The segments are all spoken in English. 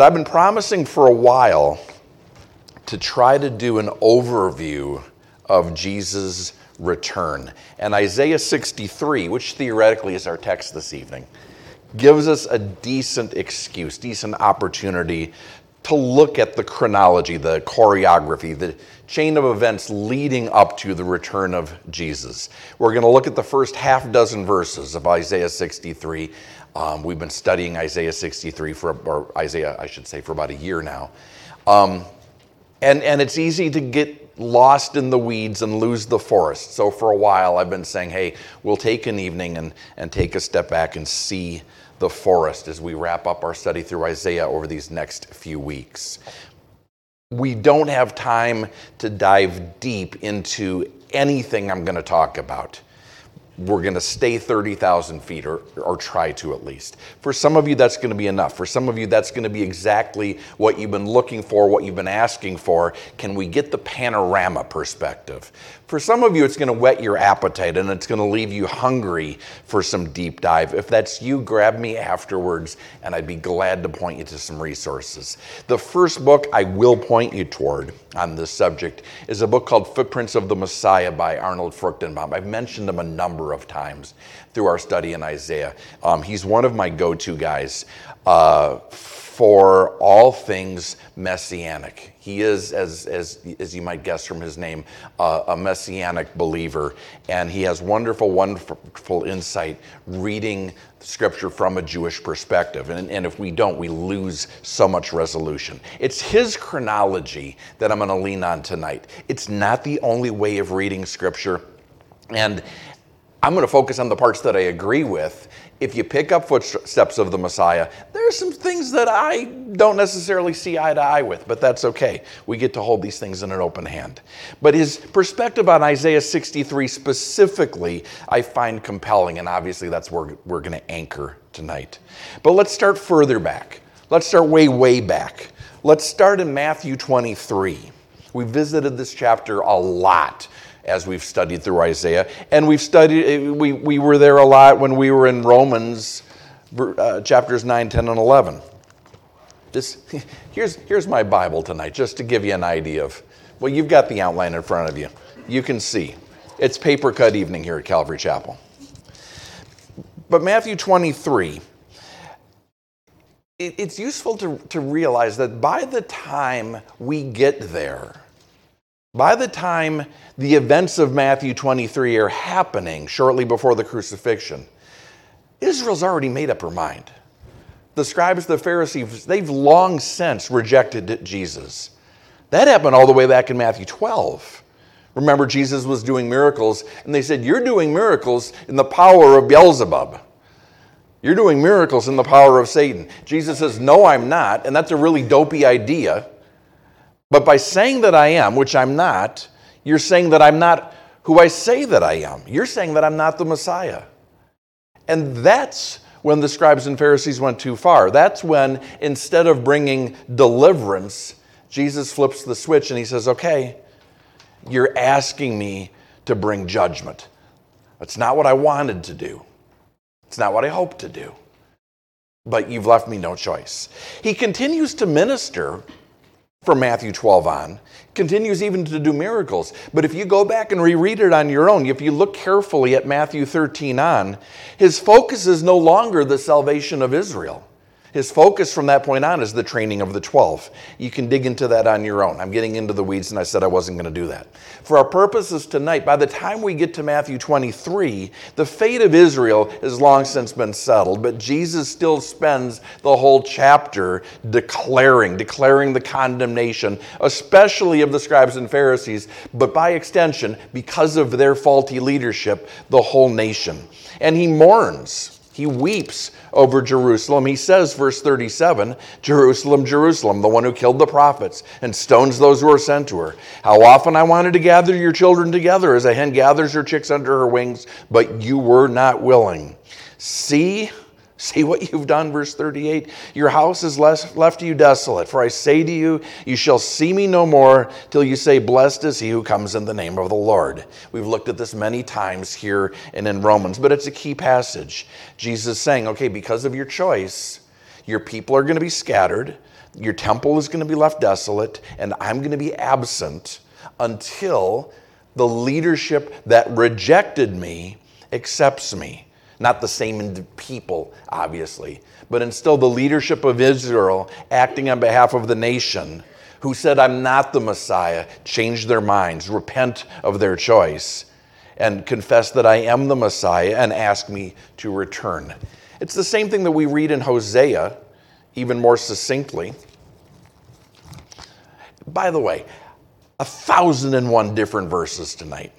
I've been promising for a while to try to do an overview of Jesus' return. And Isaiah 63, which theoretically is our text this evening, gives us a decent excuse, decent opportunity to look at the chronology, the choreography, the chain of events leading up to the return of Jesus. We're going to look at the first half dozen verses of Isaiah 63. Um, we've been studying Isaiah 63 for, or Isaiah, I should say, for about a year now. Um, and, and it's easy to get lost in the weeds and lose the forest. So for a while, I've been saying, hey, we'll take an evening and, and take a step back and see the forest as we wrap up our study through Isaiah over these next few weeks. We don't have time to dive deep into anything I'm going to talk about we're going to stay 30,000 feet or, or try to at least. For some of you, that's going to be enough. For some of you, that's going to be exactly what you've been looking for, what you've been asking for. Can we get the panorama perspective? For some of you, it's going to whet your appetite and it's going to leave you hungry for some deep dive. If that's you, grab me afterwards and I'd be glad to point you to some resources. The first book I will point you toward on this subject is a book called Footprints of the Messiah by Arnold Fruchtenbaum. I've mentioned him a number of times through our study in Isaiah. Um, he's one of my go to guys. Uh, for all things messianic. He is, as, as, as you might guess from his name, uh, a messianic believer, and he has wonderful, wonderful insight reading scripture from a Jewish perspective. And, and if we don't, we lose so much resolution. It's his chronology that I'm going to lean on tonight. It's not the only way of reading scripture. And I'm going to focus on the parts that I agree with if you pick up footsteps of the Messiah, there's some things that I don't necessarily see eye to eye with, but that's okay. We get to hold these things in an open hand. But his perspective on Isaiah 63 specifically, I find compelling, and obviously that's where we're going to anchor tonight. But let's start further back. Let's start way, way back. Let's start in Matthew 23. We visited this chapter a lot as we've studied through Isaiah. And we've studied, we, we were there a lot when we were in Romans uh, chapters 9, 10, and 11. This, here's, here's my Bible tonight, just to give you an idea of, well, you've got the outline in front of you. You can see. It's paper cut evening here at Calvary Chapel. But Matthew 23, it's useful to, to realize that by the time we get there, by the time the events of Matthew 23 are happening shortly before the crucifixion, Israel's already made up her mind. The scribes, the Pharisees, they've long since rejected Jesus. That happened all the way back in Matthew 12. Remember, Jesus was doing miracles, and they said, You're doing miracles in the power of Beelzebub. You're doing miracles in the power of Satan. Jesus says, No, I'm not. And that's a really dopey idea but by saying that I am, which I'm not, you're saying that I'm not who I say that I am. You're saying that I'm not the Messiah. And that's when the scribes and Pharisees went too far. That's when, instead of bringing deliverance, Jesus flips the switch and he says, Okay, you're asking me to bring judgment. That's not what I wanted to do, it's not what I hoped to do. But you've left me no choice. He continues to minister from Matthew 12 on, continues even to do miracles. But if you go back and reread it on your own, if you look carefully at Matthew 13 on, his focus is no longer the salvation of Israel. His focus from that point on is the training of the 12. You can dig into that on your own. I'm getting into the weeds, and I said I wasn't going to do that. For our purposes tonight, by the time we get to Matthew 23, the fate of Israel has long since been settled, but Jesus still spends the whole chapter declaring, declaring the condemnation, especially of the scribes and Pharisees, but by extension, because of their faulty leadership, the whole nation. And he mourns he weeps over Jerusalem. He says, verse 37 Jerusalem, Jerusalem, the one who killed the prophets and stones those who are sent to her. How often I wanted to gather your children together as a hen gathers her chicks under her wings, but you were not willing. See, See what you've done, verse 38. Your house is left you desolate. For I say to you, you shall see me no more till you say, Blessed is he who comes in the name of the Lord. We've looked at this many times here and in Romans, but it's a key passage. Jesus saying, Okay, because of your choice, your people are going to be scattered. Your temple is going to be left desolate, and I'm going to be absent until the leadership that rejected me accepts me. Not the same people, obviously, but instill the leadership of Israel acting on behalf of the nation who said, I'm not the Messiah, change their minds, repent of their choice, and confess that I am the Messiah and ask me to return. It's the same thing that we read in Hosea, even more succinctly. By the way, a thousand and one different verses tonight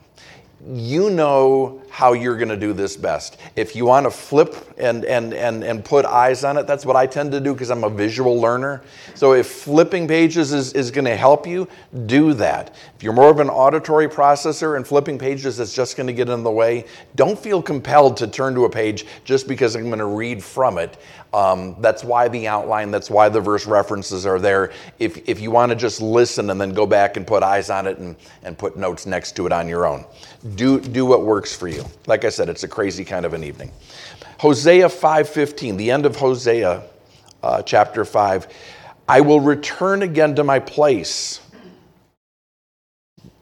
you know how you're going to do this best. If you want to flip and, and, and, and put eyes on it, that's what I tend to do because I'm a visual learner. So if flipping pages is, is going to help you, do that. If you're more of an auditory processor and flipping pages is just going to get in the way, don't feel compelled to turn to a page just because I'm going to read from it. Um, that's why the outline, that's why the verse references are there. If, if you want to just listen and then go back and put eyes on it and, and put notes next to it on your own, do, do what works for you. Like I said, it's a crazy kind of an evening. Hosea 5.15, the end of Hosea uh, chapter 5. I will return again to my place.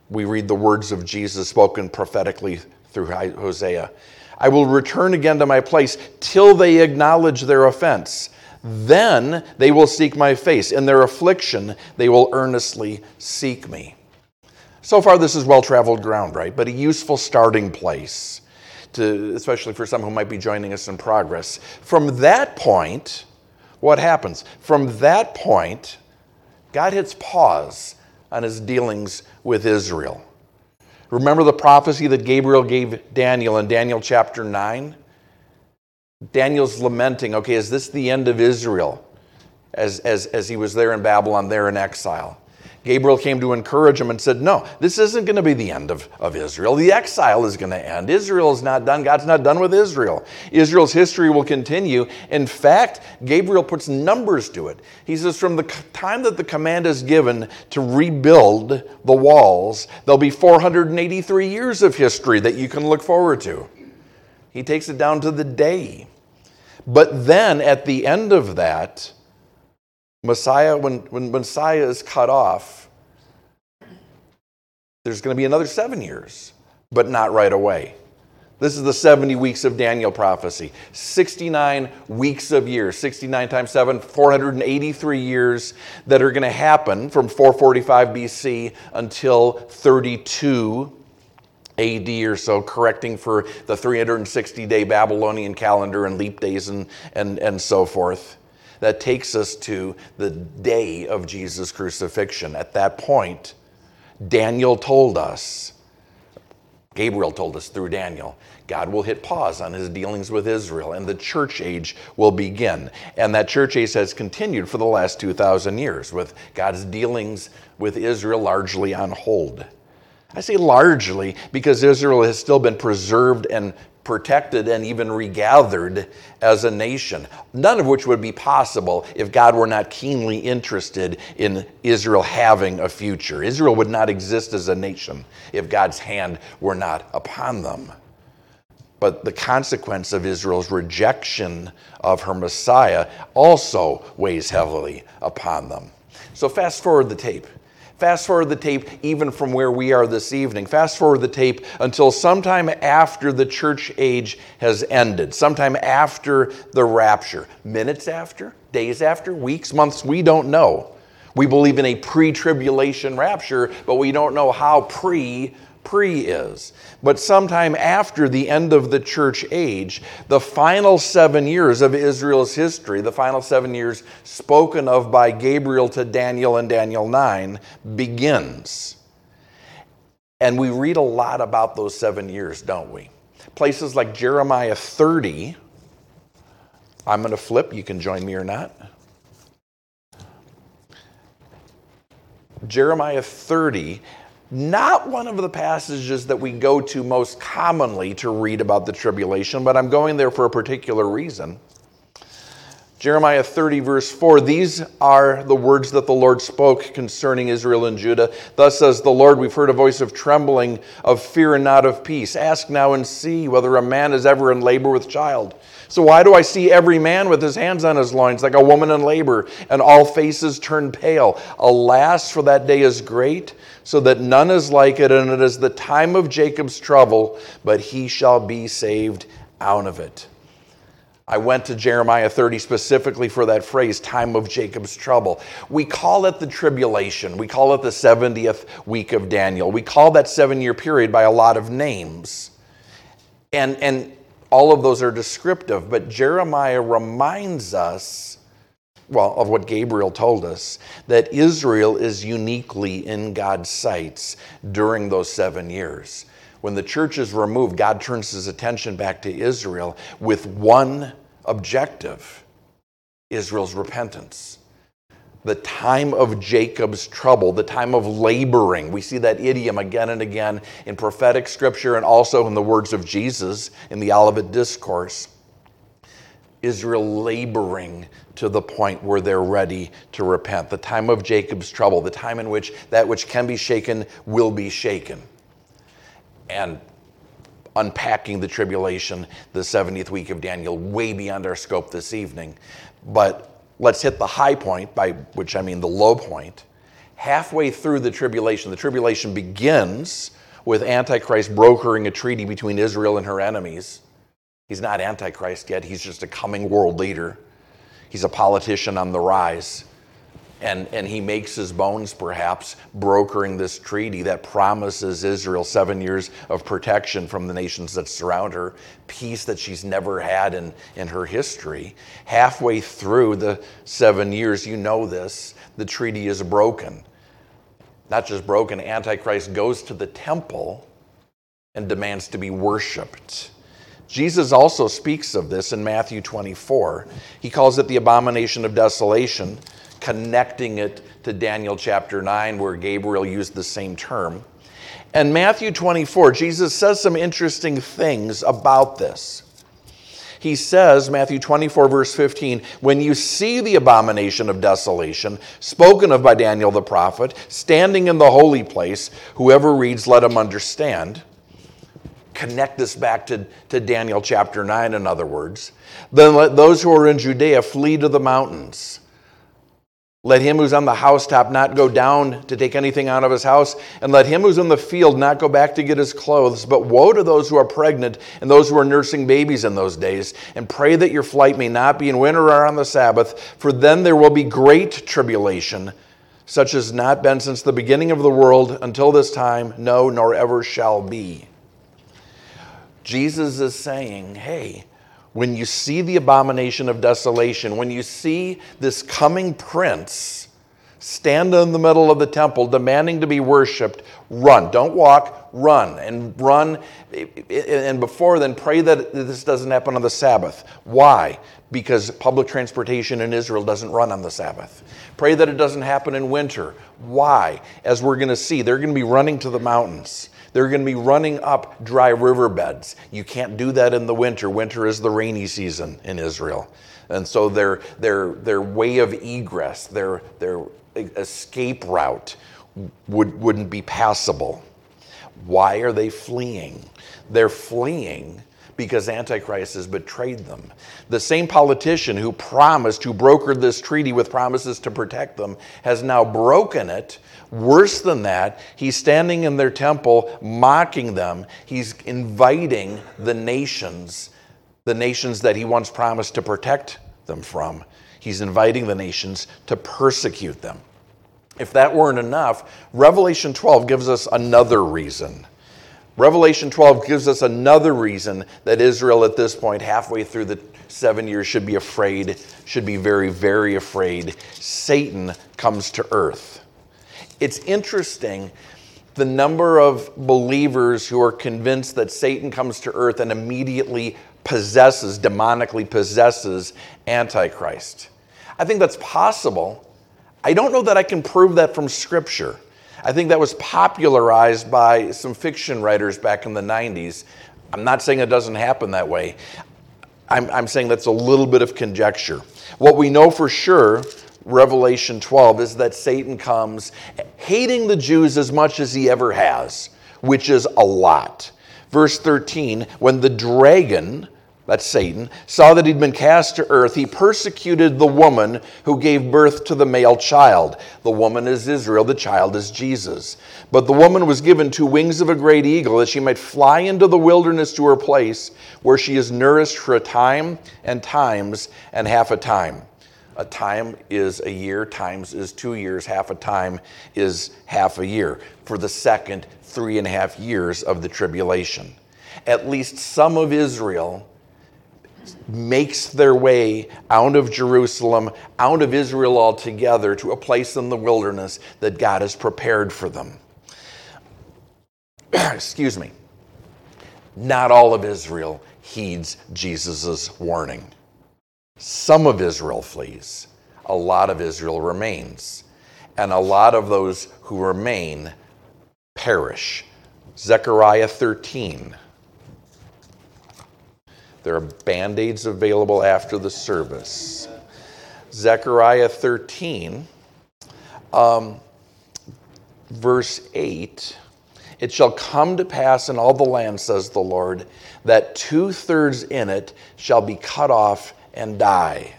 We read the words of Jesus spoken prophetically through Hosea. I will return again to my place till they acknowledge their offense. Then they will seek my face. In their affliction, they will earnestly seek me. So far, this is well traveled ground, right? But a useful starting place, to, especially for some who might be joining us in progress. From that point, what happens? From that point, God hits pause on his dealings with Israel. Remember the prophecy that Gabriel gave Daniel in Daniel chapter 9? Daniel's lamenting, okay, is this the end of Israel as, as, as he was there in Babylon, there in exile? Gabriel came to encourage him and said, No, this isn't going to be the end of, of Israel. The exile is going to end. Israel is not done. God's not done with Israel. Israel's history will continue. In fact, Gabriel puts numbers to it. He says, From the time that the command is given to rebuild the walls, there'll be 483 years of history that you can look forward to. He takes it down to the day. But then at the end of that, Messiah, when, when Messiah is cut off, there's going to be another seven years, but not right away. This is the 70 weeks of Daniel prophecy. 69 weeks of years, 69 times 7, 483 years that are going to happen from 445 BC until 32 AD or so, correcting for the 360 day Babylonian calendar and leap days and, and, and so forth that takes us to the day of Jesus' crucifixion. At that point, Daniel told us, Gabriel told us through Daniel, God will hit pause on his dealings with Israel and the church age will begin. And that church age has continued for the last 2,000 years with God's dealings with Israel largely on hold. I say largely because Israel has still been preserved and protected and even regathered as a nation, none of which would be possible if God were not keenly interested in Israel having a future. Israel would not exist as a nation if God's hand were not upon them. But the consequence of Israel's rejection of her Messiah also weighs heavily upon them. So, fast forward the tape. Fast forward the tape even from where we are this evening. Fast forward the tape until sometime after the church age has ended, sometime after the rapture. Minutes after, days after, weeks, months, we don't know. We believe in a pre tribulation rapture, but we don't know how pre pre is. But sometime after the end of the church age, the final seven years of Israel's history, the final seven years spoken of by Gabriel to Daniel in Daniel 9, begins. And we read a lot about those seven years, don't we? Places like Jeremiah 30. I'm going to flip, you can join me or not. Jeremiah 30 not one of the passages that we go to most commonly to read about the tribulation, but I'm going there for a particular reason. Jeremiah 30, verse 4 These are the words that the Lord spoke concerning Israel and Judah. Thus says the Lord, We've heard a voice of trembling, of fear, and not of peace. Ask now and see whether a man is ever in labor with child So why do I see every man with his hands on his loins like a woman in labor, and all faces turn pale? Alas, for that day is great, so that none is like it, and it is the time of Jacob's trouble, but he shall be saved out of it. I went to Jeremiah 30 specifically for that phrase, time of Jacob's trouble. We call it the tribulation. We call it the 70th week of Daniel. We call that seven year period by a lot of names. And, and all of those are descriptive, but Jeremiah reminds us, well, of what Gabriel told us, that Israel is uniquely in God's sights during those seven years. When the church is removed, God turns his attention back to Israel with one objective Israel's repentance. The time of Jacob's trouble, the time of laboring. We see that idiom again and again in prophetic scripture and also in the words of Jesus in the Olivet Discourse. Israel laboring to the point where they're ready to repent. The time of Jacob's trouble, the time in which that which can be shaken will be shaken and unpacking the tribulation, the 70th week of Daniel, way beyond our scope this evening. But let's hit the high point, by which I mean the low point. Halfway through the tribulation, the tribulation begins with Antichrist brokering a treaty between Israel and her enemies. He's not Antichrist yet, he's just a coming world leader. He's a politician on the rise and, and he makes his bones perhaps brokering this treaty that promises Israel seven years of protection from the nations that surround her, peace that she's never had in, in her history. Halfway through the seven years, you know this, the treaty is broken. Not just broken, Antichrist goes to the temple and demands to be worshiped. Jesus also speaks of this in Matthew 24. He calls it the abomination of desolation connecting it to Daniel chapter 9, where Gabriel used the same term. And Matthew 24, Jesus says some interesting things about this. He says, Matthew 24, verse 15, when you see the abomination of desolation, spoken of by Daniel the prophet, standing in the holy place, whoever reads, let him understand. Connect this back to, to Daniel chapter 9, in other words. Then let those who are in Judea flee to the mountains. Let him who's on the housetop not go down to take anything out of his house, and let him who's in the field not go back to get his clothes. But woe to those who are pregnant and those who are nursing babies in those days, and pray that your flight may not be in winter or on the Sabbath, for then there will be great tribulation, such as not been since the beginning of the world until this time, no, nor ever shall be. Jesus is saying, hey, when you see the abomination of desolation, when you see this coming prince stand in the middle of the temple demanding to be worshiped, run. Don't walk, run. And run. And before then, pray that this doesn't happen on the Sabbath. Why? Because public transportation in Israel doesn't run on the Sabbath. Pray that it doesn't happen in winter. Why? As we're going to see, they're going to be running to the mountains. They're going to be running up dry riverbeds. You can't do that in the winter. Winter is the rainy season in Israel. And so their, their, their way of egress, their, their escape route would, wouldn't be passable. Why are they fleeing? They're fleeing because Antichrist has betrayed them. The same politician who promised, who brokered this treaty with promises to protect them, has now broken it Worse than that, he's standing in their temple mocking them. He's inviting the nations, the nations that he once promised to protect them from. He's inviting the nations to persecute them. If that weren't enough, Revelation 12 gives us another reason. Revelation 12 gives us another reason that Israel, at this point, halfway through the seven years, should be afraid, should be very, very afraid. Satan comes to earth. It's interesting the number of believers who are convinced that Satan comes to earth and immediately possesses, demonically possesses Antichrist. I think that's possible. I don't know that I can prove that from Scripture. I think that was popularized by some fiction writers back in the 90s. I'm not saying it doesn't happen that way. I'm, I'm saying that's a little bit of conjecture. What we know for sure Revelation 12 is that Satan comes hating the Jews as much as he ever has, which is a lot. Verse 13, when the dragon, that's Satan, saw that he'd been cast to earth, he persecuted the woman who gave birth to the male child. The woman is Israel, the child is Jesus. But the woman was given two wings of a great eagle that she might fly into the wilderness to her place where she is nourished for a time and times and half a time. A time is a year, times is two years, half a time is half a year for the second three and a half years of the tribulation. At least some of Israel makes their way out of Jerusalem, out of Israel altogether, to a place in the wilderness that God has prepared for them. Excuse me. Not all of Israel heeds Jesus' warning. Some of Israel flees, a lot of Israel remains, and a lot of those who remain perish. Zechariah 13. There are band aids available after the service. Zechariah 13, um, verse 8 It shall come to pass in all the land, says the Lord, that two thirds in it shall be cut off and die.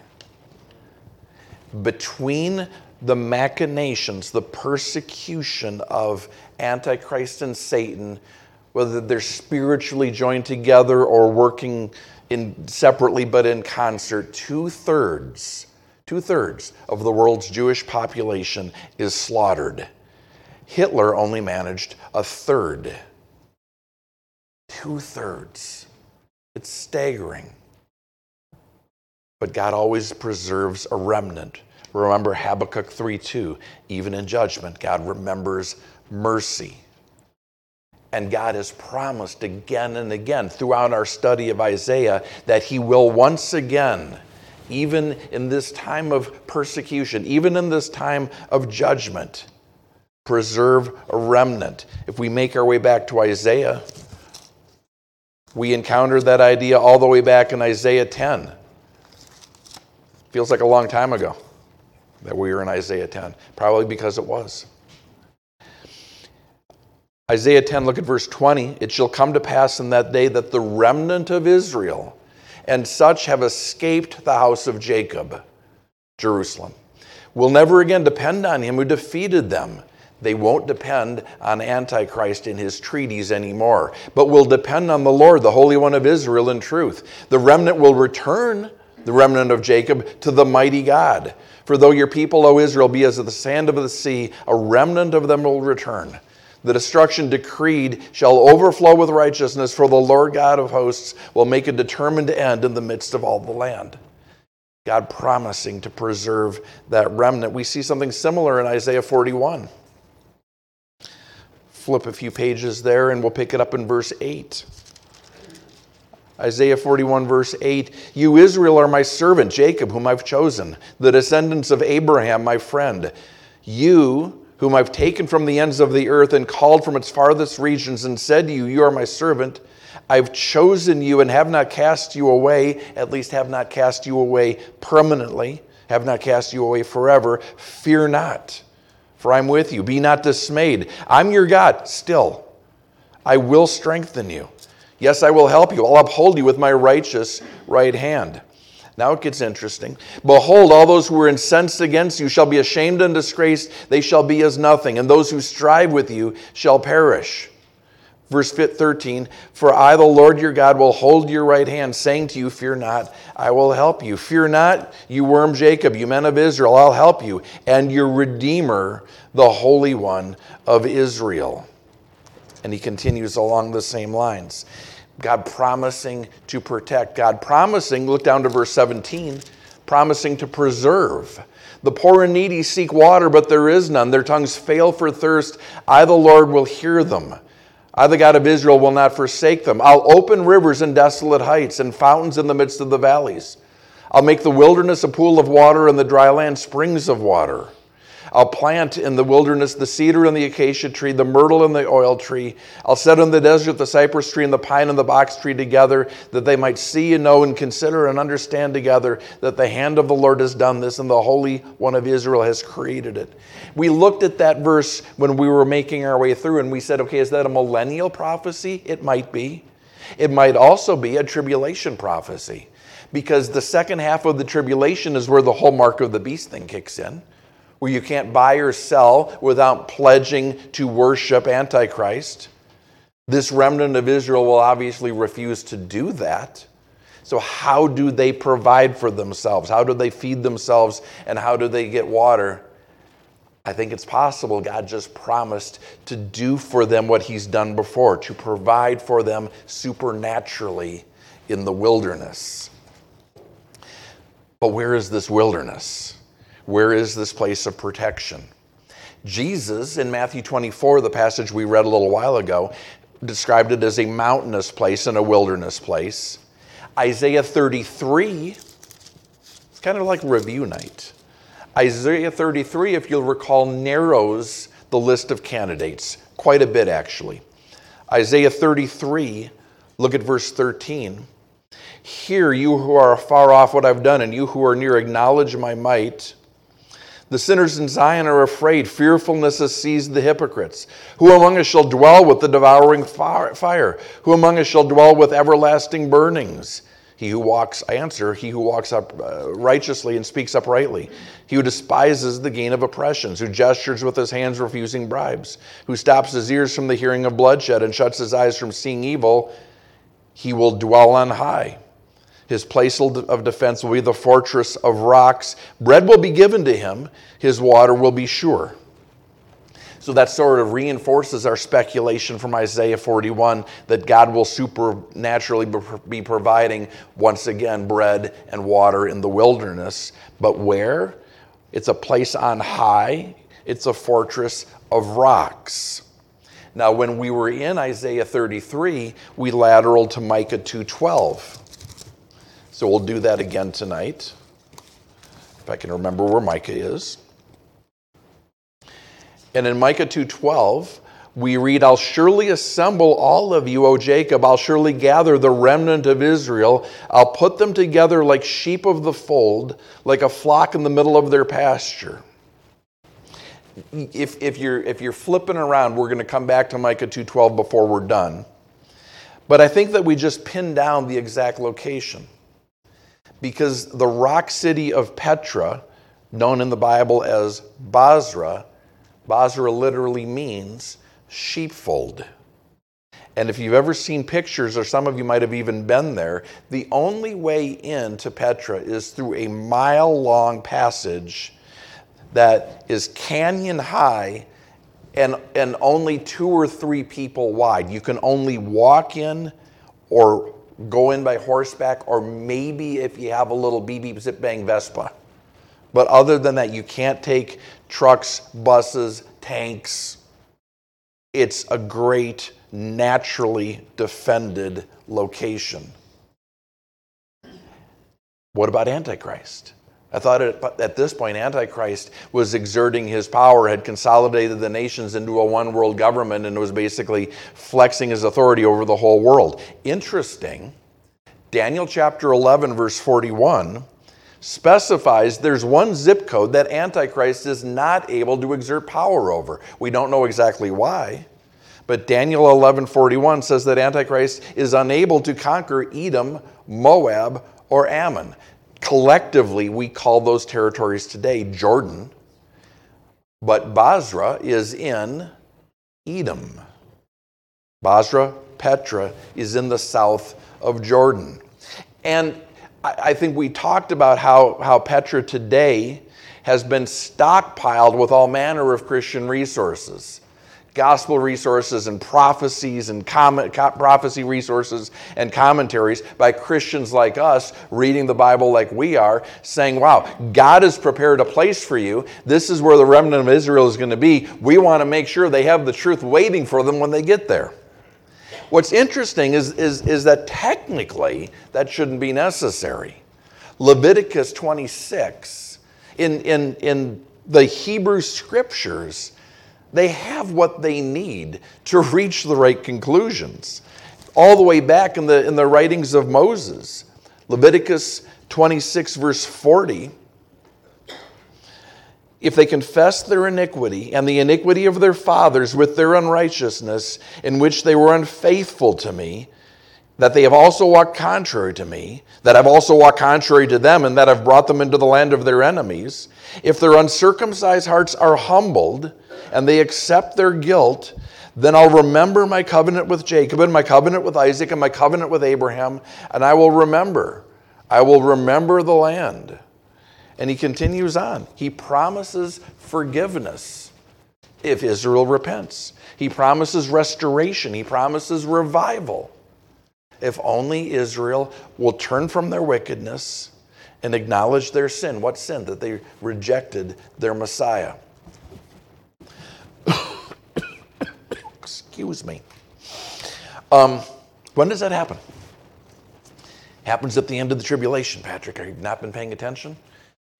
Between the machinations, the persecution of Antichrist and Satan, whether they're spiritually joined together or working in separately but in concert, two thirds, two thirds of the world's Jewish population is slaughtered. Hitler only managed a third. Two thirds. It's staggering. But God always preserves a remnant. Remember Habakkuk 3 2. Even in judgment, God remembers mercy. And God has promised again and again throughout our study of Isaiah that He will once again, even in this time of persecution, even in this time of judgment, preserve a remnant. If we make our way back to Isaiah, we encounter that idea all the way back in Isaiah 10. Feels like a long time ago that we were in Isaiah 10, probably because it was. Isaiah 10, look at verse 20. It shall come to pass in that day that the remnant of Israel and such have escaped the house of Jacob, Jerusalem, will never again depend on him who defeated them. They won't depend on Antichrist in his treaties anymore, but will depend on the Lord, the Holy One of Israel, in truth. The remnant will return, the remnant of Jacob, to the mighty God. For though your people, O Israel, be as the sand of the sea, a remnant of them will return the destruction decreed shall overflow with righteousness, for the Lord God of hosts will make a determined end in the midst of all the land. God promising to preserve that remnant. We see something similar in Isaiah 41. Flip a few pages there and we'll pick it up in verse 8. Isaiah 41, verse 8 You, Israel, are my servant, Jacob, whom I've chosen, the descendants of Abraham, my friend. You, whom I've taken from the ends of the earth and called from its farthest regions, and said to you, You are my servant. I've chosen you and have not cast you away, at least have not cast you away permanently, have not cast you away forever. Fear not, for I'm with you. Be not dismayed. I'm your God still. I will strengthen you. Yes, I will help you. I'll uphold you with my righteous right hand. Now it gets interesting. Behold, all those who are incensed against you shall be ashamed and disgraced. They shall be as nothing, and those who strive with you shall perish. Verse 13 For I, the Lord your God, will hold your right hand, saying to you, Fear not, I will help you. Fear not, you worm Jacob, you men of Israel, I'll help you, and your Redeemer, the Holy One of Israel. And he continues along the same lines. God promising to protect, God promising, look down to verse 17, promising to preserve. The poor and needy seek water, but there is none. Their tongues fail for thirst. I, the Lord, will hear them. I, the God of Israel, will not forsake them. I'll open rivers in desolate heights and fountains in the midst of the valleys. I'll make the wilderness a pool of water and the dry land springs of water. I'll plant in the wilderness the cedar and the acacia tree, the myrtle and the oil tree. I'll set in the desert the cypress tree and the pine and the box tree together, that they might see and know and consider and understand together that the hand of the Lord has done this and the Holy One of Israel has created it. We looked at that verse when we were making our way through and we said, okay, is that a millennial prophecy? It might be. It might also be a tribulation prophecy because the second half of the tribulation is where the whole mark of the beast thing kicks in, where you can't buy or sell without pledging to worship Antichrist. This remnant of Israel will obviously refuse to do that. So, how do they provide for themselves? How do they feed themselves? And how do they get water? I think it's possible God just promised to do for them what He's done before, to provide for them supernaturally in the wilderness. But where is this wilderness? Where is this place of protection? Jesus, in Matthew 24, the passage we read a little while ago, described it as a mountainous place and a wilderness place. Isaiah 33, it's kind of like review night. Isaiah 33, if you'll recall, narrows the list of candidates quite a bit, actually. Isaiah 33, look at verse 13. Hear, you who are far off, what I've done, and you who are near, acknowledge my might. The sinners in Zion are afraid. Fearfulness has seized the hypocrites. Who among us shall dwell with the devouring fire? Who among us shall dwell with everlasting burnings? He who walks, I answer, he who walks up uh, righteously and speaks uprightly. He who despises the gain of oppressions, who gestures with his hands refusing bribes, who stops his ears from the hearing of bloodshed and shuts his eyes from seeing evil, he will dwell on high. His place of defense will be the fortress of rocks. Bread will be given to him, his water will be sure. So that sort of reinforces our speculation from Isaiah 41 that God will supernaturally be providing, once again, bread and water in the wilderness. But where? It's a place on high, it's a fortress of rocks. Now, when we were in Isaiah 33, we lateraled to Micah 2:12. So we'll do that again tonight. If I can remember where Micah is. And in Micah 2:12, we read, I'll surely assemble all of you, O Jacob. I'll surely gather the remnant of Israel. I'll put them together like sheep of the fold, like a flock in the middle of their pasture. If, if, you're, if you're flipping around, we're going to come back to Micah 2.12 before we're done. But I think that we just pin down the exact location. Because the rock city of Petra, known in the Bible as Bozrah, Bozrah literally means sheepfold. And if you've ever seen pictures, or some of you might have even been there, the only way into Petra is through a mile long passage that is canyon high and, and only two or three people wide. You can only walk in or go in by horseback, or maybe if you have a little beep zip bang Vespa. But other than that, you can't take trucks, buses, tanks. It's a great, naturally defended location. What about Antichrist? I thought at this point, Antichrist was exerting his power, had consolidated the nations into a one world government, and was basically flexing his authority over the whole world. Interesting. Daniel chapter 11, verse 41 specifies there's one zip code that Antichrist is not able to exert power over. We don't know exactly why, but Daniel 11:41 says that Antichrist is unable to conquer Edom, Moab, or Ammon. Collectively, we call those territories today Jordan, but Bozrah is in Edom. Bozrah, Petra is in the south of Jordan. And I think we talked about how, how Petra today has been stockpiled with all manner of Christian resources gospel resources and prophecies and prophecy resources and commentaries by Christians like us reading the Bible like we are, saying, Wow, God has prepared a place for you. This is where the remnant of Israel is going to be. We want to make sure they have the truth waiting for them when they get there. What's interesting is, is, is that technically that shouldn't be necessary. Leviticus 26, in, in, in the Hebrew scriptures, they have what they need to reach the right conclusions. All the way back in the, in the writings of Moses, Leviticus 26, verse 40 if they confess their iniquity and the iniquity of their fathers with their unrighteousness, in which they were unfaithful to me, that they have also walked contrary to me, that I've also walked contrary to them, and that I've brought them into the land of their enemies, if their uncircumcised hearts are humbled and they accept their guilt, then I'll remember my covenant with Jacob and my covenant with Isaac and my covenant with Abraham, and I will remember. I will remember the land. And he continues on. He promises forgiveness if Israel repents. He promises restoration. He promises revival if only Israel will turn from their wickedness and acknowledge their sin. What sin? That they rejected their Messiah. Excuse me. Um, when does that happen? Happens at the end of the tribulation, Patrick. Have you not been paying attention?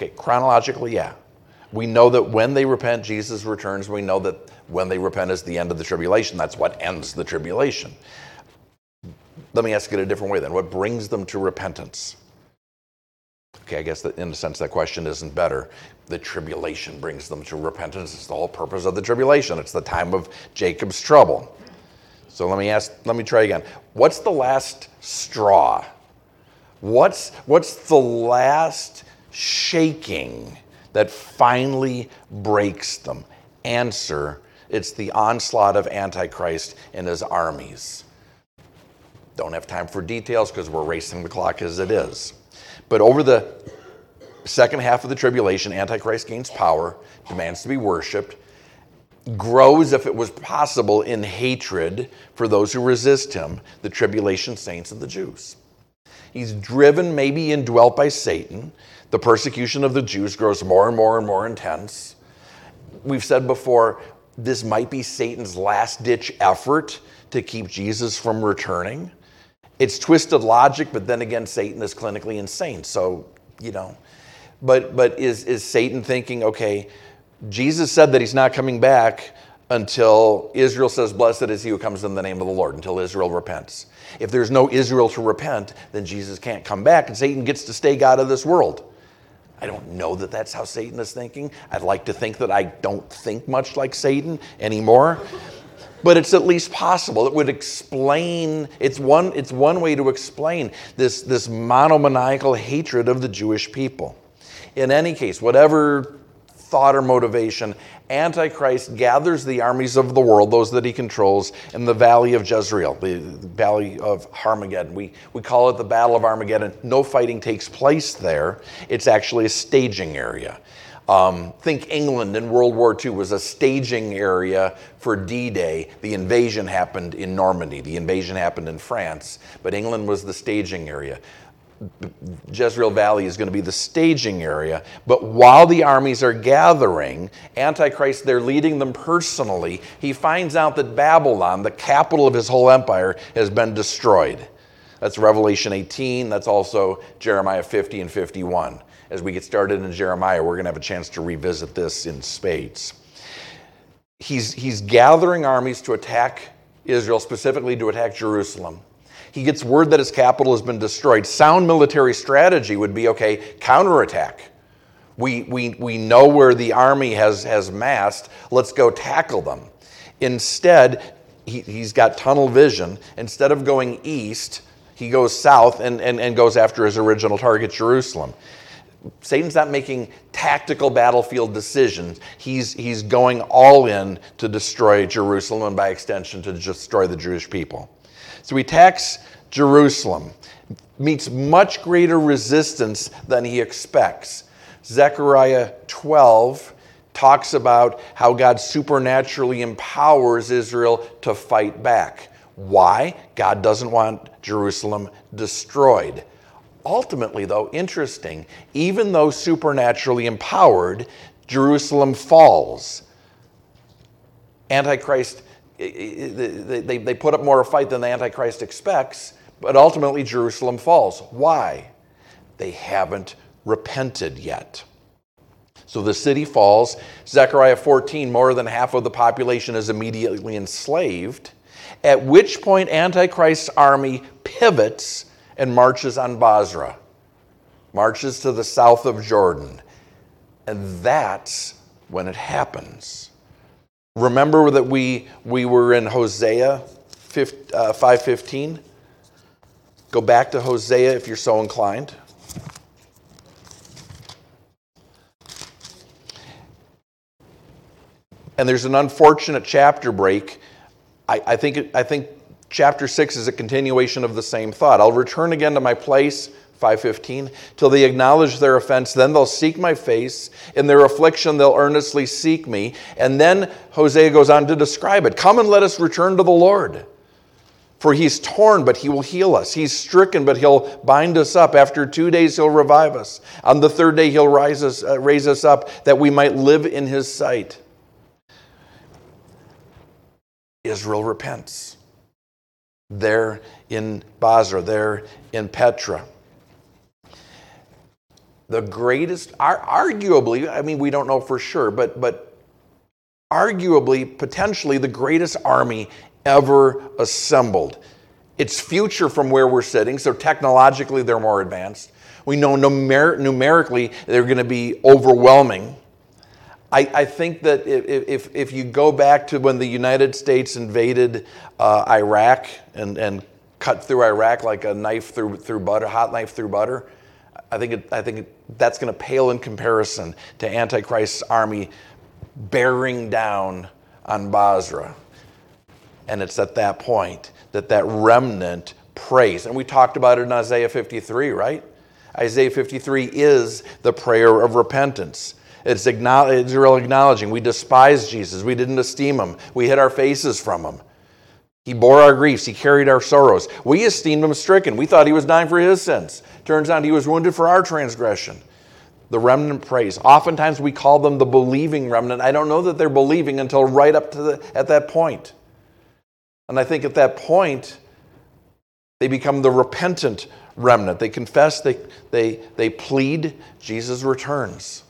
Okay, chronologically, yeah. We know that when they repent, Jesus returns. We know that when they repent is the end of the tribulation. That's what ends the tribulation. Let me ask it a different way then. What brings them to repentance? Okay, I guess that in a sense that question isn't better. The tribulation brings them to repentance. It's the whole purpose of the tribulation. It's the time of Jacob's trouble. So let me ask, let me try again. What's the last straw? What's, what's the last shaking that finally breaks them? Answer it's the onslaught of Antichrist and his armies. Don't have time for details because we're racing the clock as it is. But over the second half of the tribulation, Antichrist gains power, demands to be worshiped, grows, if it was possible, in hatred for those who resist him, the tribulation saints and the Jews. He's driven, maybe indwelt by Satan. The persecution of the Jews grows more and more and more intense. We've said before, this might be Satan's last ditch effort to keep Jesus from returning it's twisted logic, but then again, Satan is clinically insane. So, you know, but but is is Satan thinking, okay, Jesus said that he's not coming back until Israel says, Blessed is he who comes in the name of the Lord, until Israel repents. If there's no Israel to repent, then Jesus can't come back, and Satan gets to stay God of this world. I don't know that that's how Satan is thinking. I'd like to think that I don't think much like Satan anymore but it's at least possible. It would explain, it's one, it's one way to explain this, this monomaniacal hatred of the Jewish people. In any case, whatever thought or motivation, Antichrist gathers the armies of the world, those that he controls, in the valley of Jezreel, the valley of Armageddon. We, we call it the Battle of Armageddon. No fighting takes place there, it's actually a staging area. Um, think England in World War II was a staging area for D Day. The invasion happened in Normandy, the invasion happened in France, but England was the staging area. Jezreel Valley is going to be the staging area. But while the armies are gathering, Antichrist, they're leading them personally. He finds out that Babylon, the capital of his whole empire, has been destroyed. That's Revelation 18. That's also Jeremiah 50 and 51 as we get started in Jeremiah, we're going to have a chance to revisit this in spades. He's, he's gathering armies to attack Israel, specifically to attack Jerusalem. He gets word that his capital has been destroyed. Sound military strategy would be okay, counterattack. We, we, we know where the army has, has massed. Let's go tackle them. Instead, he, he's got tunnel vision. Instead of going east, he goes south and, and, and goes after his original target, Jerusalem. Satan's not making tactical battlefield decisions. He's, he's going all in to destroy Jerusalem and by extension to destroy the Jewish people. So he attacks Jerusalem, meets much greater resistance than he expects. Zechariah 12 talks about how God supernaturally empowers Israel to fight back. Why? God doesn't want Jerusalem destroyed. Ultimately, though, interesting, even though supernaturally empowered, Jerusalem falls. Antichrist, they, they put up more fight than the Antichrist expects, but ultimately Jerusalem falls. Why? They haven't repented yet. So the city falls. Zechariah 14, more than half of the population is immediately enslaved, at which point Antichrist's army pivots and marches on Bozrah, marches to the south of Jordan. And that's when it happens. Remember that we, we were in Hosea 5, uh, 5.15? Go back to Hosea if you're so inclined. And there's an unfortunate chapter break. I, I, think, I think chapter 6 is a continuation of the same thought. I'll return again to my place 515 till they acknowledge their offense. Then they'll seek my face. In their affliction they'll earnestly seek me. And then hosea goes on to describe it. Come and let us return to the lord. For he's torn but he will heal us. He's stricken but he'll bind us up. After two days he'll revive us. On the third day he'll rise us, uh, raise us up that we might live in his sight. Israel repents there in Bozrah, there in Petra the greatest, arguably, I mean, we don't know for sure, but, but arguably, potentially the greatest army ever assembled. It's future from where we're sitting, so technologically they're more advanced. We know numer- numerically they're going to be overwhelming. I, I think that if, if, if, you go back to when the United States invaded uh, Iraq and, and cut through Iraq like a knife through, through butter, hot knife through butter, I think, it, I think that's going to pale in comparison to Antichrist's army bearing down on Bozrah. And it's at that point that that remnant prays. And we talked about it in Isaiah 53, right? Isaiah 53 is the prayer of repentance. It's Israel acknowledging we despised Jesus. We didn't esteem him. We hid our faces from him. He bore our griefs. He carried our sorrows. We esteemed him stricken. We thought he was dying for his sins. Turns out he was wounded for our transgression. The remnant prays. Oftentimes we call them the believing remnant. I don't know that they're believing until right up to the, at that point. And I think at that point, they become the repentant remnant. They confess, they, they, they plead, Jesus returns.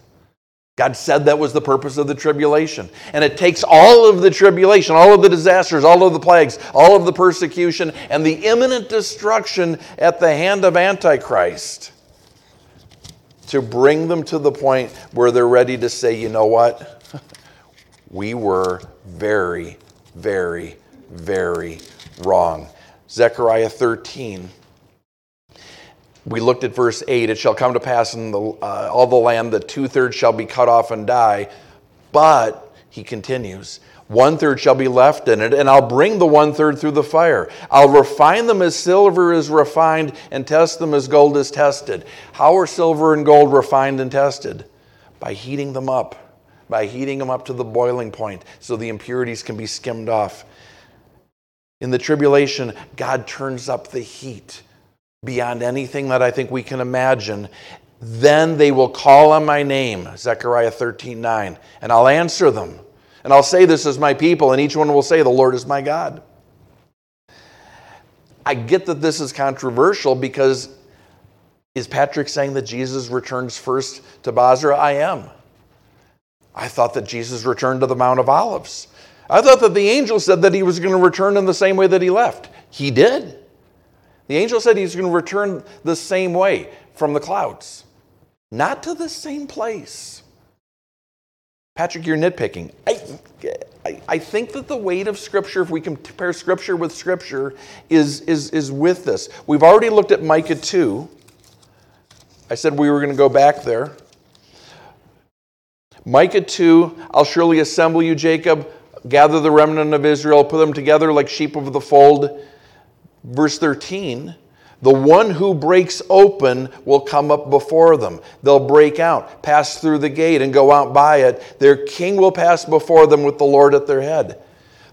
God said that was the purpose of the tribulation. And it takes all of the tribulation, all of the disasters, all of the plagues, all of the persecution, and the imminent destruction at the hand of Antichrist to bring them to the point where they're ready to say, you know what? we were very, very, very wrong. Zechariah 13 we looked at verse 8 it shall come to pass in the, uh, all the land that two thirds shall be cut off and die. But, he continues, one third shall be left in it, and I'll bring the one third through the fire. I'll refine them as silver is refined, and test them as gold is tested. How are silver and gold refined and tested? By heating them up, by heating them up to the boiling point so the impurities can be skimmed off. In the tribulation, God turns up the heat beyond anything that I think we can imagine. Then they will call on my name, Zechariah 13 9, and I'll answer them. And I'll say, This is my people, and each one will say, The Lord is my God. I get that this is controversial because is Patrick saying that Jesus returns first to Bozrah? I am. I thought that Jesus returned to the Mount of Olives. I thought that the angel said that he was going to return in the same way that he left. He did. The angel said he's going to return the same way from the clouds, not to the same place. Patrick, you're nitpicking. I, I, I, think that the weight of Scripture, if we compare Scripture with Scripture, is, is, is with this. We've already looked at Micah 2. I said we were going to go back there. Micah 2, I'll surely assemble you, Jacob, gather the remnant of Israel, put them together like sheep of the fold. Verse 13 the one who breaks open will come up before them. They'll break out, pass through the gate, and go out by it. Their king will pass before them with the Lord at their head.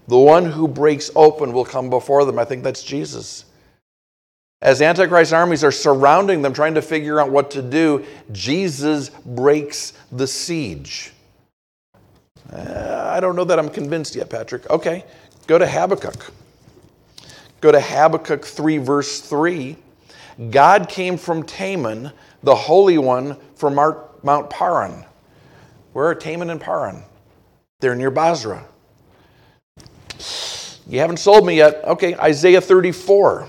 The one who breaks open will come before them. I think that's Jesus. As Antichrist armies are surrounding them, trying to figure out what to do, Jesus breaks the siege. Uh, I don't know that I'm convinced yet, Patrick. Okay, go to Habakkuk. Go to Habakkuk 3, verse 3. God came from Teman, the Holy One from Mount Paran. Where are Teman and Paran? They're near Bozrah. You haven't sold me yet. Okay, Isaiah 34.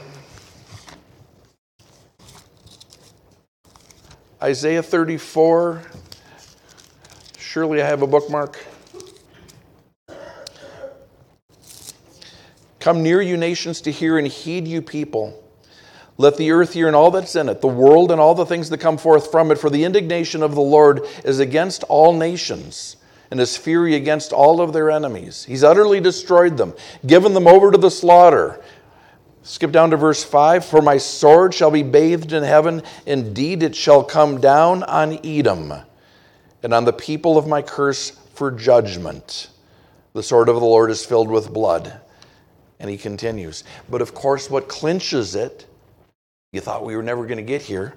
Isaiah 34. Surely I have a bookmark. Come near, you nations, to hear, and heed, you people. Let the earth hear and all that's in it, the world and all the things that come forth from it, for the indignation of the Lord is against all nations, and his fury against all of their enemies. He's utterly destroyed them, given them over to the slaughter. Skip down to verse 5 For my sword shall be bathed in heaven, indeed it shall come down on Edom, and on the people of my curse for judgment. The sword of the Lord is filled with blood. And he continues. But of course, what clinches it you thought we were never going to get here,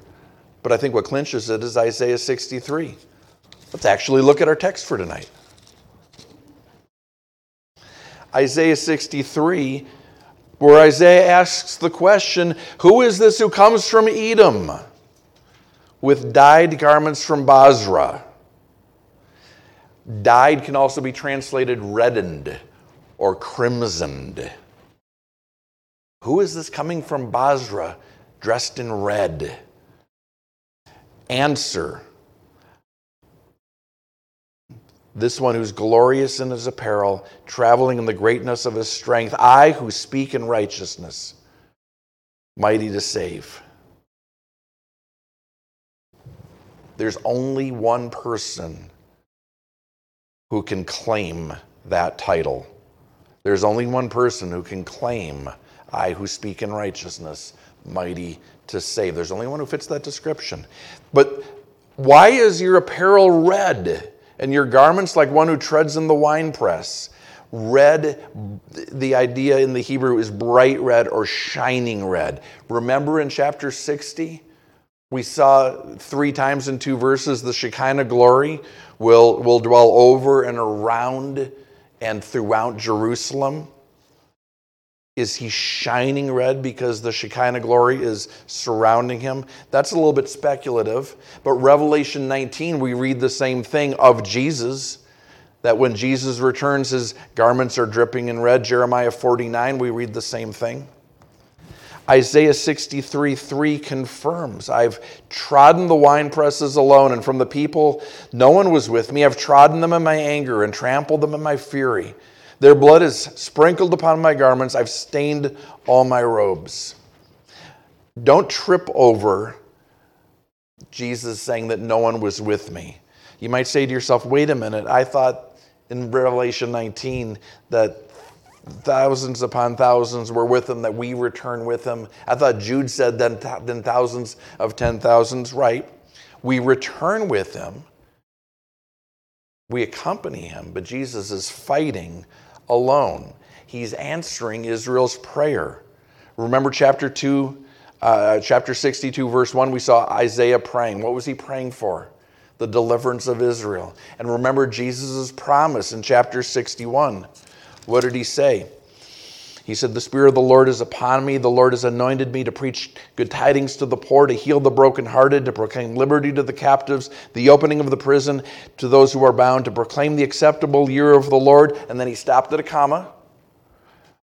but I think what clinches it is Isaiah 63. Let's actually look at our text for tonight. Isaiah 63, where Isaiah asks the question Who is this who comes from Edom with dyed garments from Bozrah? Dyed can also be translated reddened or crimsoned. Who is this coming from Bozrah dressed in red. Answer this one who's glorious in his apparel, traveling in the greatness of his strength, I who speak in righteousness, mighty to save. There's only one person who can claim that title. There's only one person who can claim, I who speak in righteousness, mighty to save. There's only one who fits that description. But why is your apparel red and your garments like one who treads in the winepress? Red, the idea in the Hebrew is bright red or shining red. Remember in chapter 60? We saw three times in two verses the Shekinah glory will, will dwell over and around and throughout Jerusalem. Is he shining red because the Shekinah glory is surrounding him? That's a little bit speculative. But Revelation 19, we read the same thing of Jesus that when Jesus returns, his garments are dripping in red. Jeremiah 49, we read the same thing. Isaiah 63 3 confirms, I've trodden the winepresses alone, and from the people no one was with me. I've trodden them in my anger and trampled them in my fury. Their blood is sprinkled upon my garments. I've stained all my robes. Don't trip over Jesus saying that no one was with me. You might say to yourself, wait a minute, I thought in Revelation 19 that thousands upon thousands were with him, that we return with him. I thought Jude said then, then thousands of ten thousands, right? We return with him, we accompany him, but Jesus is fighting alone. He's answering Israel's prayer. Remember chapter 2, uh, chapter 62, verse 1, we saw Isaiah praying. What was he praying for? The deliverance of Israel. And remember Jesus' promise in chapter 61. What did he say? He said, The Spirit of the Lord is upon me. The Lord has anointed me to preach good tidings to the poor, to heal the brokenhearted, to proclaim liberty to the captives, the opening of the prison to those who are bound, to proclaim the acceptable year of the Lord. And then he stopped at a comma.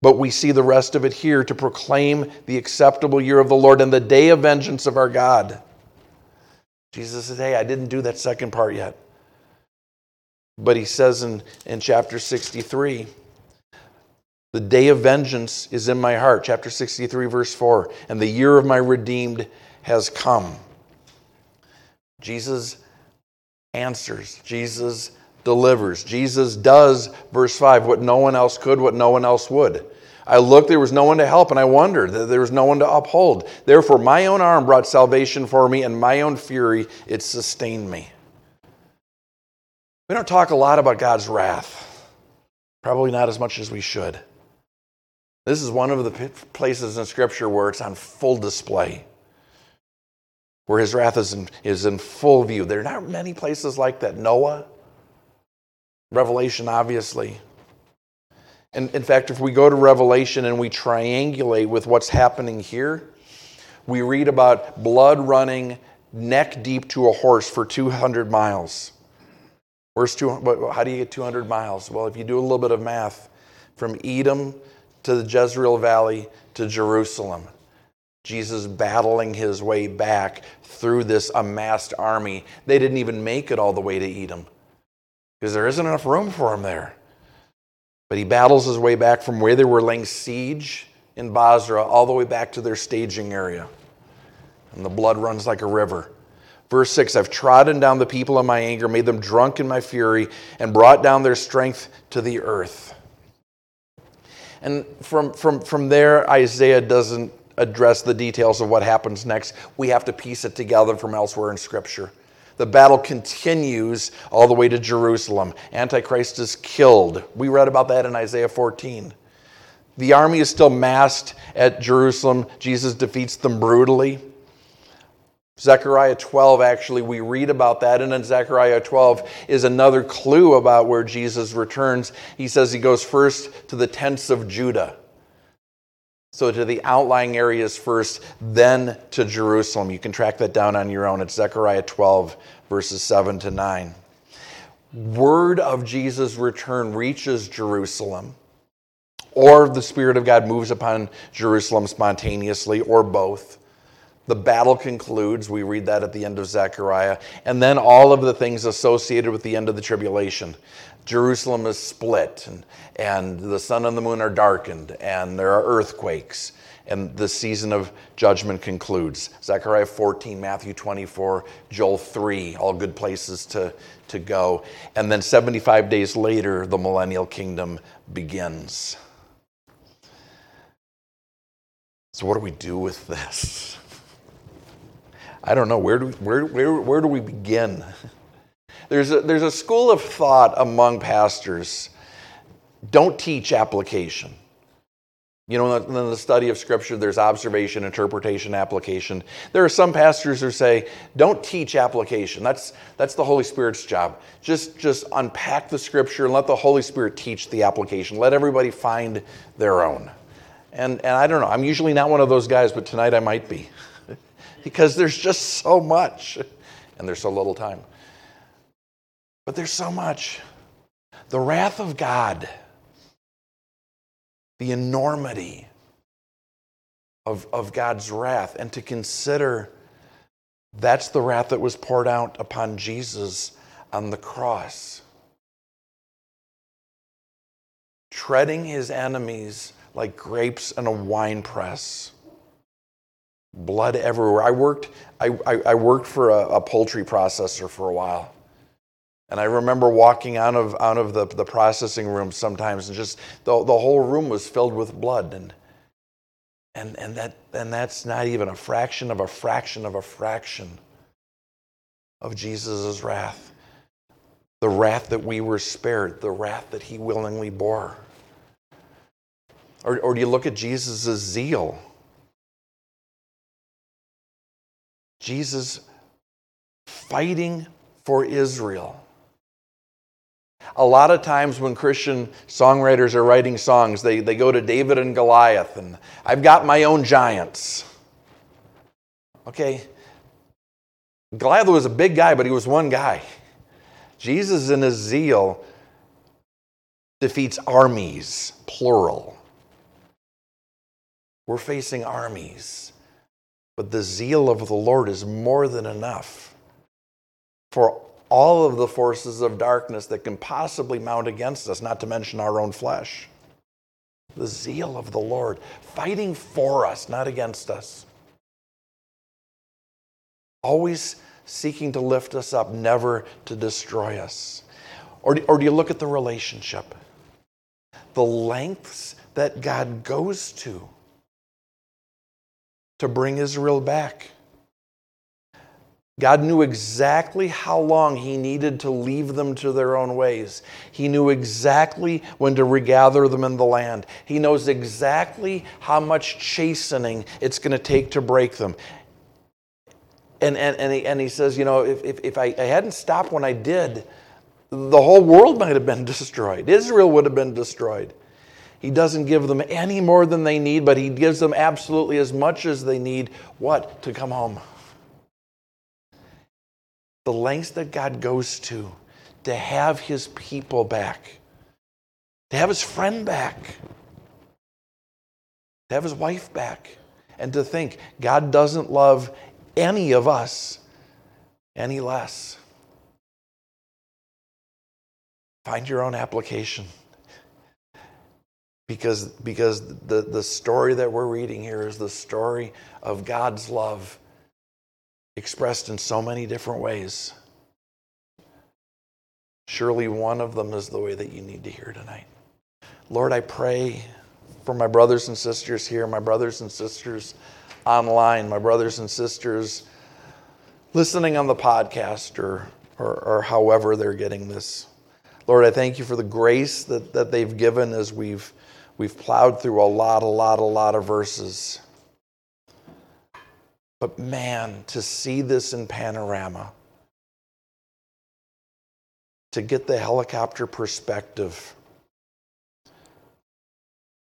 But we see the rest of it here to proclaim the acceptable year of the Lord and the day of vengeance of our God. Jesus said, Hey, I didn't do that second part yet. But he says in, in chapter 63, the day of vengeance is in my heart. Chapter 63, verse 4. And the year of my redeemed has come. Jesus answers. Jesus delivers. Jesus does, verse 5, what no one else could, what no one else would. I looked, there was no one to help, and I wondered that there was no one to uphold. Therefore, my own arm brought salvation for me, and my own fury, it sustained me. We don't talk a lot about God's wrath, probably not as much as we should. This is one of the places in Scripture where it's on full display, where his wrath is in, is in full view. There are not many places like that. Noah, Revelation, obviously. And in fact, if we go to Revelation and we triangulate with what's happening here, we read about blood running neck deep to a horse for 200 miles. Where's two, how do you get 200 miles? Well, if you do a little bit of math, from Edom to the Jezreel Valley to Jerusalem. Jesus battling his way back through this amassed army. They didn't even make it all the way to Edom because there isn't enough room for him there. But he battles his way back from where they were laying siege in Bozrah all the way back to their staging area. And the blood runs like a river. Verse 6 I've trodden down the people in my anger, made them drunk in my fury, and brought down their strength to the earth. And from, from, from there, Isaiah doesn't address the details of what happens next. We have to piece it together from elsewhere in Scripture. The battle continues all the way to Jerusalem. Antichrist is killed. We read about that in Isaiah 14. The army is still massed at Jerusalem. Jesus defeats them brutally. Zechariah 12, actually, we read about that. And in Zechariah 12 is another clue about where Jesus returns. He says he goes first to the tents of Judah. So to the outlying areas first, then to Jerusalem. You can track that down on your own. It's Zechariah 12, verses 7 to 9. Word of Jesus' return reaches Jerusalem, or the Spirit of God moves upon Jerusalem spontaneously, or both. The battle concludes. We read that at the end of Zechariah. And then all of the things associated with the end of the tribulation. Jerusalem is split, and, and the sun and the moon are darkened, and there are earthquakes, and the season of judgment concludes. Zechariah 14, Matthew 24, Joel 3, all good places to, to go. And then 75 days later, the millennial kingdom begins. So, what do we do with this? I don't know. Where do, where, where, where do we begin? There's a, there's a school of thought among pastors don't teach application. You know, in the study of Scripture, there's observation, interpretation, application. There are some pastors who say, don't teach application. That's, that's the Holy Spirit's job. Just, just unpack the Scripture and let the Holy Spirit teach the application. Let everybody find their own. And, and I don't know, I'm usually not one of those guys, but tonight I might be. Because there's just so much and there's so little time. But there's so much. The wrath of God, the enormity of, of God's wrath, and to consider that's the wrath that was poured out upon Jesus on the cross. Treading his enemies like grapes in a wine press blood everywhere. I worked, I, I, I worked for a, a, poultry processor for a while. And I remember walking out of, out of the, the processing room sometimes and just the, the whole room was filled with blood. And, and, and, that, and that's not even a fraction of a fraction of a fraction of Jesus' wrath. The wrath that we were spared, the wrath that he willingly bore. Or, or do you look at Jesus' zeal? Jesus fighting for Israel. A lot of times when Christian songwriters are writing songs, they, they go to David and Goliath, and I've got my own giants. Okay? Goliath was a big guy, but he was one guy. Jesus, in his zeal, defeats armies, plural. We're facing armies. But the zeal of the Lord is more than enough for all of the forces of darkness that can possibly mount against us, not to mention our own flesh. The zeal of the Lord, fighting for us, not against us. Always seeking to lift us up, never to destroy us. Or do, or do you look at the relationship? The lengths that God goes to to bring Israel back. God knew exactly how long He needed to leave them to their own ways. He knew exactly when to regather them in the land. He knows exactly how much chastening it's going to take to break them. And, and, and, he, and he says, You know, if, if, if I, I hadn't stopped when I did, the whole world might have been destroyed. Israel would have been destroyed. He doesn't give them any more than they need, but He gives them absolutely as much as they need. What? To come home. The lengths that God goes to to have His people back, to have His friend back, to have His wife back, and to think God doesn't love any of us any less. Find your own application. Because, because the, the story that we're reading here is the story of God's love expressed in so many different ways. Surely one of them is the way that you need to hear tonight. Lord, I pray for my brothers and sisters here, my brothers and sisters online, my brothers and sisters listening on the podcast or, or, or however they're getting this. Lord, I thank you for the grace that, that they've given as we've, we've plowed through a lot, a lot, a lot of verses. But man, to see this in panorama, to get the helicopter perspective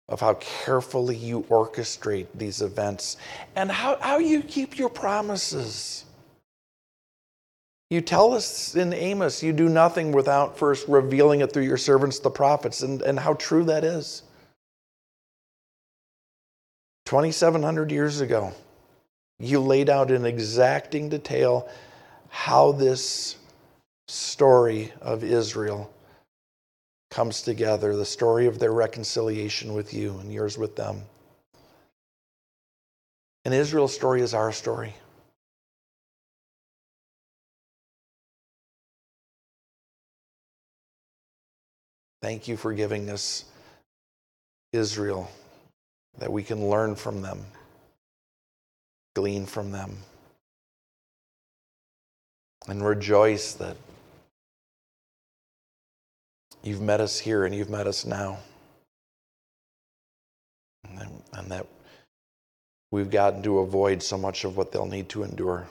of how carefully you orchestrate these events and how, how you keep your promises. You tell us in Amos, you do nothing without first revealing it through your servants, the prophets, and, and how true that is. 2,700 years ago, you laid out in exacting detail how this story of Israel comes together, the story of their reconciliation with you and yours with them. And Israel's story is our story. Thank you for giving us Israel that we can learn from them, glean from them, and rejoice that you've met us here and you've met us now. And, that we've gotten to avoid so much of what they'll need to endure.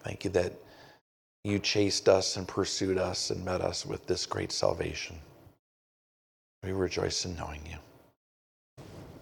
Thank you that you chased us and pursued us and met us with this great salvation. We rejoice in knowing you.